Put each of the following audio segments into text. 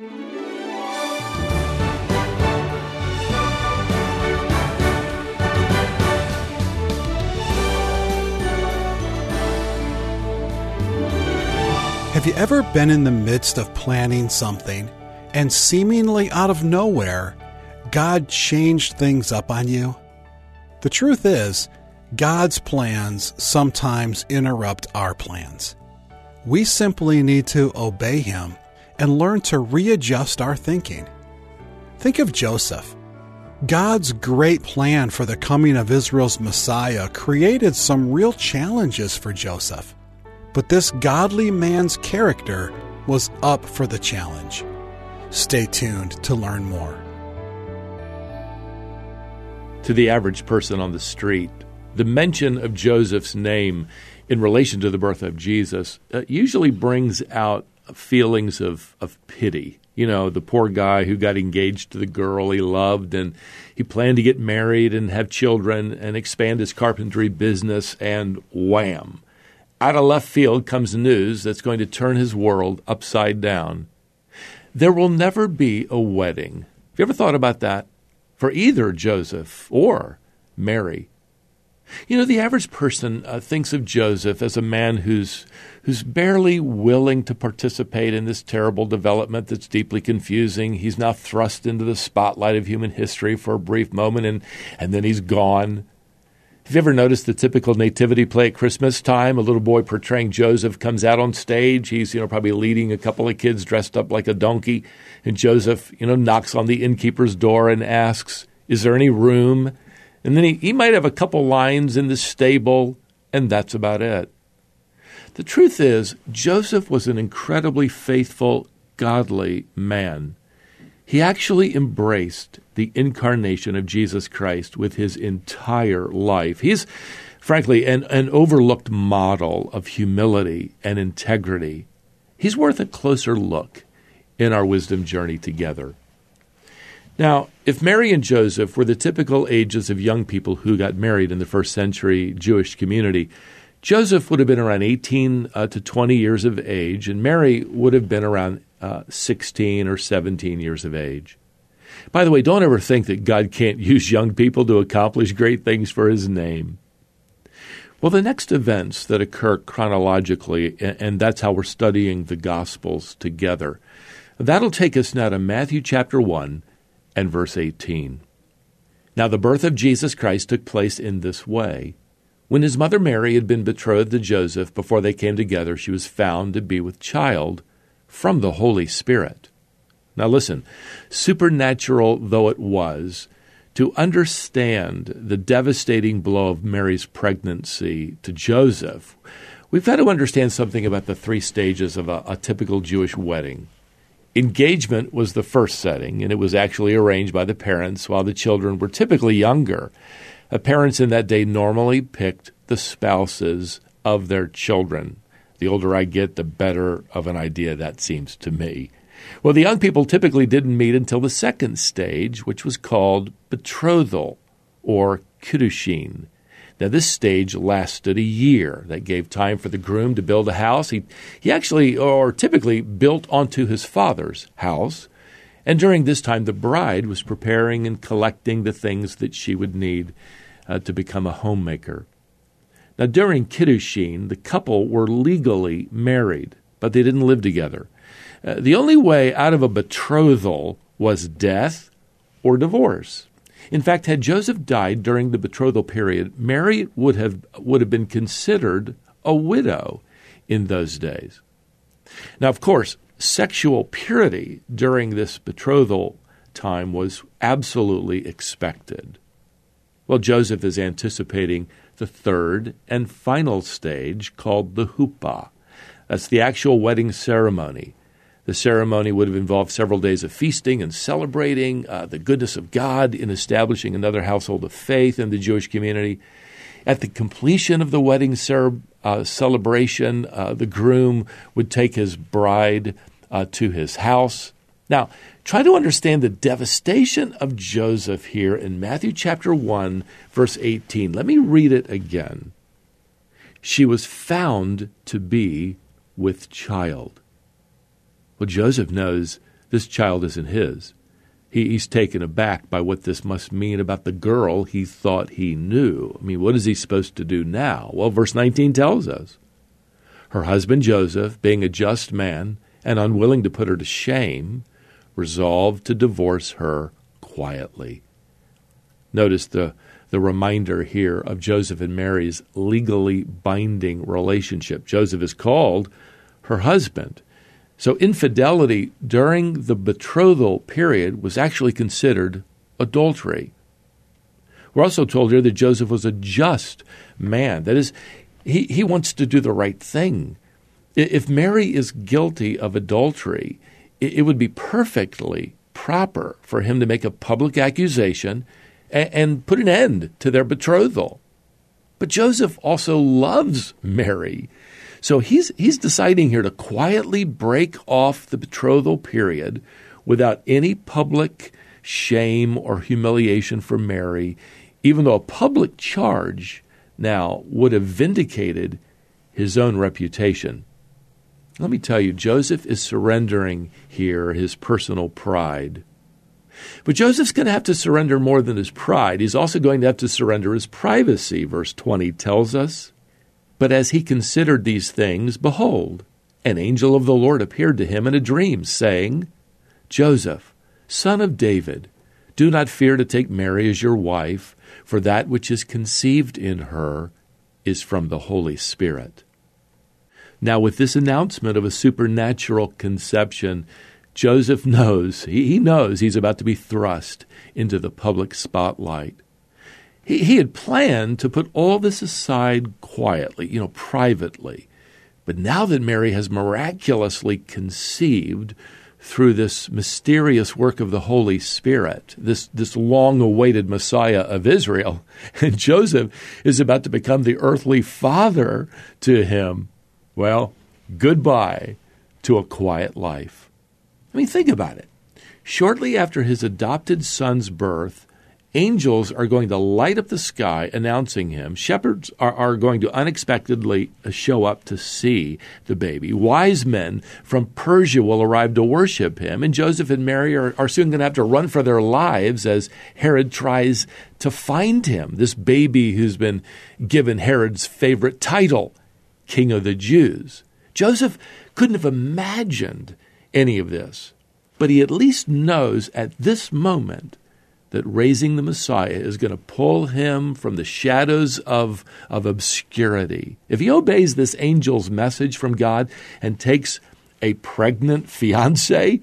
Have you ever been in the midst of planning something and seemingly out of nowhere, God changed things up on you? The truth is, God's plans sometimes interrupt our plans. We simply need to obey Him and learn to readjust our thinking. Think of Joseph. God's great plan for the coming of Israel's Messiah created some real challenges for Joseph. But this godly man's character was up for the challenge. Stay tuned to learn more. To the average person on the street, the mention of Joseph's name in relation to the birth of Jesus uh, usually brings out feelings of, of pity. You know, the poor guy who got engaged to the girl he loved and he planned to get married and have children and expand his carpentry business, and wham! Out of left field comes news that's going to turn his world upside down. There will never be a wedding. Have you ever thought about that? For either Joseph or Mary. You know, the average person uh, thinks of Joseph as a man who's who's barely willing to participate in this terrible development that's deeply confusing. He's now thrust into the spotlight of human history for a brief moment and, and then he's gone. Have you ever noticed the typical nativity play at Christmas time? A little boy portraying Joseph comes out on stage. He's, you know, probably leading a couple of kids dressed up like a donkey. And Joseph, you know, knocks on the innkeeper's door and asks, Is there any room? And then he, he might have a couple lines in the stable, and that's about it. The truth is, Joseph was an incredibly faithful, godly man. He actually embraced the incarnation of Jesus Christ with his entire life. He's, frankly, an, an overlooked model of humility and integrity. He's worth a closer look in our wisdom journey together. Now, if Mary and Joseph were the typical ages of young people who got married in the first century Jewish community, Joseph would have been around 18 uh, to 20 years of age, and Mary would have been around uh, 16 or 17 years of age. By the way, don't ever think that God can't use young people to accomplish great things for his name. Well, the next events that occur chronologically, and that's how we're studying the Gospels together, that'll take us now to Matthew chapter 1 and verse 18. Now, the birth of Jesus Christ took place in this way. When his mother Mary had been betrothed to Joseph before they came together, she was found to be with child from the Holy Spirit. Now, listen, supernatural though it was, to understand the devastating blow of Mary's pregnancy to Joseph, we've got to understand something about the three stages of a, a typical Jewish wedding. Engagement was the first setting, and it was actually arranged by the parents while the children were typically younger. Uh, parents in that day normally picked the spouses of their children. The older I get, the better of an idea that seems to me. Well, the young people typically didn't meet until the second stage, which was called betrothal or kiddushin. Now, this stage lasted a year. That gave time for the groom to build a house. He, he actually, or typically, built onto his father's house. And during this time, the bride was preparing and collecting the things that she would need uh, to become a homemaker. Now, during Kiddushin, the couple were legally married, but they didn't live together. Uh, the only way out of a betrothal was death or divorce. In fact, had Joseph died during the betrothal period, Mary would have, would have been considered a widow in those days. Now, of course, sexual purity during this betrothal time was absolutely expected. Well, Joseph is anticipating the third and final stage called the huppah. That's the actual wedding ceremony. The ceremony would have involved several days of feasting and celebrating uh, the goodness of God in establishing another household of faith in the Jewish community. At the completion of the wedding uh, celebration, uh, the groom would take his bride uh, to his house. Now, try to understand the devastation of Joseph here in Matthew chapter 1, verse 18. Let me read it again. She was found to be with child. Well, Joseph knows this child isn't his. He, he's taken aback by what this must mean about the girl he thought he knew. I mean, what is he supposed to do now? Well, verse 19 tells us. Her husband Joseph, being a just man and unwilling to put her to shame, resolved to divorce her quietly. Notice the, the reminder here of Joseph and Mary's legally binding relationship. Joseph is called her husband. So infidelity during the betrothal period was actually considered adultery. We're also told here that Joseph was a just man. That is, he, he wants to do the right thing. If Mary is guilty of adultery, it, would be perfectly proper for him to make a public accusation and, and put an end to their betrothal. But Joseph also loves Mary. So he's he's deciding here to quietly break off the betrothal period without any public shame or humiliation for Mary, even though a public charge now would have vindicated his own reputation. Let me tell you, Joseph is surrendering here his personal pride. But Joseph's going to have to surrender more than his pride. He's also going to have to surrender his privacy, verse 20 tells us. But as he considered these things, behold, an angel of the Lord appeared to him in a dream, saying, Joseph, son of David, do not fear to take Mary as your wife, for that which is conceived in her is from the Holy Spirit. Now, with this announcement of a supernatural conception, Joseph knows, he knows he's about to be thrust into the public spotlight. He, he had planned to put all this aside quietly, you know, privately. But now that Mary has miraculously conceived through this mysterious work of the Holy Spirit, this, this long awaited Messiah of Israel, and Joseph is about to become the earthly father to him, well, goodbye to a quiet life. I mean, think about it. Shortly after his adopted son's birth, angels are going to light up the sky announcing him. Shepherds are, are going to unexpectedly uh, show up to see the baby. Wise men from Persia will arrive to worship him. And Joseph and Mary are, are soon going to have to run for their lives as Herod tries to find him, this baby who's been given Herod's favorite title, King of the Jews. Joseph couldn't have imagined any of this, but he at least knows at this moment that raising the Messiah is going to pull him from the shadows of, of obscurity. If he obeys this angel's message from God and takes a pregnant fiancee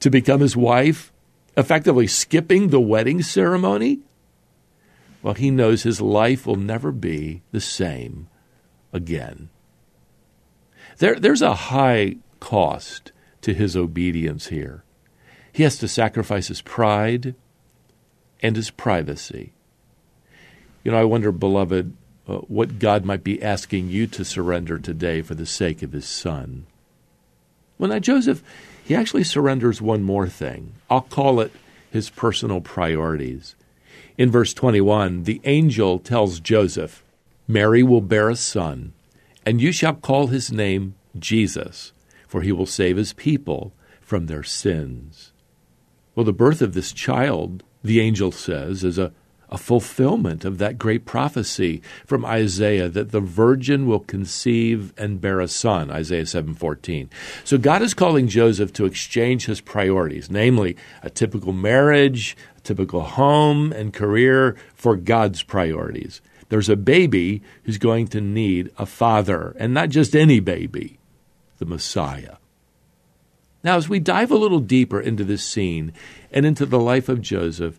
to become his wife, effectively skipping the wedding ceremony, well, he knows his life will never be the same again. There, there's a high cost to his obedience here. He has to sacrifice his pride, and his privacy. You know, I wonder, beloved, uh, what God might be asking you to surrender today for the sake of his son. Well, now, Joseph, he actually surrenders one more thing. I'll call it his personal priorities. In verse 21, the angel tells Joseph, Mary will bear a son, and you shall call his name Jesus, for he will save his people from their sins. Well, the birth of this child the angel says, is a, a fulfillment of that great prophecy from Isaiah that the virgin will conceive and bear a son, Isaiah 7:14. So God is calling Joseph to exchange his priorities, namely a typical marriage, a typical home and career for God's priorities. There's a baby who's going to need a father, and not just any baby, the Messiah. Now, as we dive a little deeper into this scene and into the life of Joseph,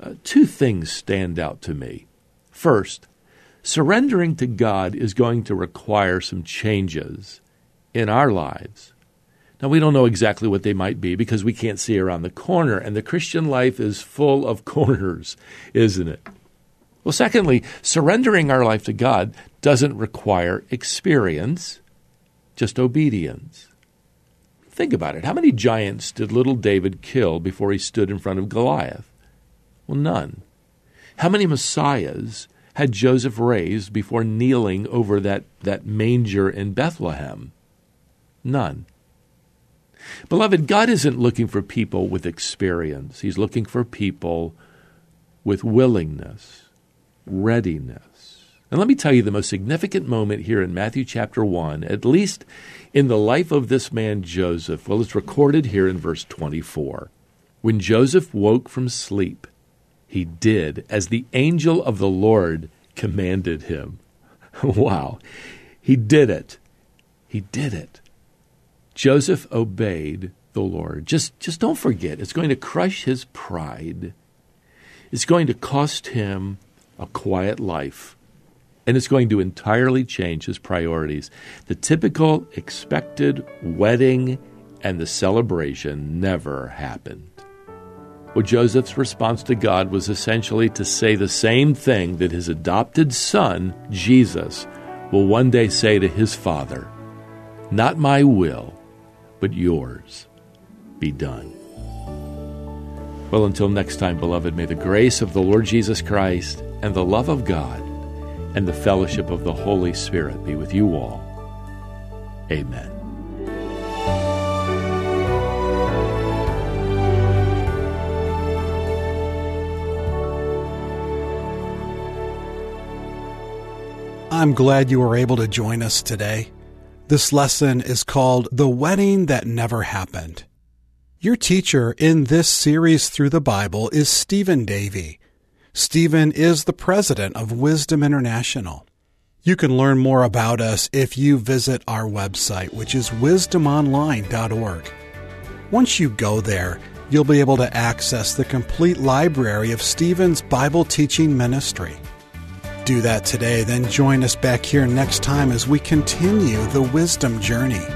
uh, two things stand out to me. First, surrendering to God is going to require some changes in our lives. Now, we don't know exactly what they might be because we can't see around the corner, and the Christian life is full of corners, isn't it? Well, secondly, surrendering our life to God doesn't require experience, just obedience. Think about it. How many giants did little David kill before he stood in front of Goliath? Well, none. How many messiahs had Joseph raised before kneeling over that, that manger in Bethlehem? None. Beloved, God isn't looking for people with experience, He's looking for people with willingness, readiness. And let me tell you the most significant moment here in Matthew chapter 1, at least in the life of this man Joseph. Well, it's recorded here in verse 24. When Joseph woke from sleep, he did as the angel of the Lord commanded him. wow. He did it. He did it. Joseph obeyed the Lord. Just, just don't forget, it's going to crush his pride. It's going to cost him a quiet life. And it's going to entirely change his priorities. The typical expected wedding and the celebration never happened. Well, Joseph's response to God was essentially to say the same thing that his adopted son, Jesus, will one day say to his father Not my will, but yours be done. Well, until next time, beloved, may the grace of the Lord Jesus Christ and the love of God and the fellowship of the Holy Spirit be with you all. Amen. I'm glad you were able to join us today. This lesson is called The Wedding That Never Happened. Your teacher in this series through the Bible is Stephen Davey. Stephen is the president of Wisdom International. You can learn more about us if you visit our website, which is wisdomonline.org. Once you go there, you'll be able to access the complete library of Stephen's Bible teaching ministry do that today, then join us back here next time as we continue the wisdom journey.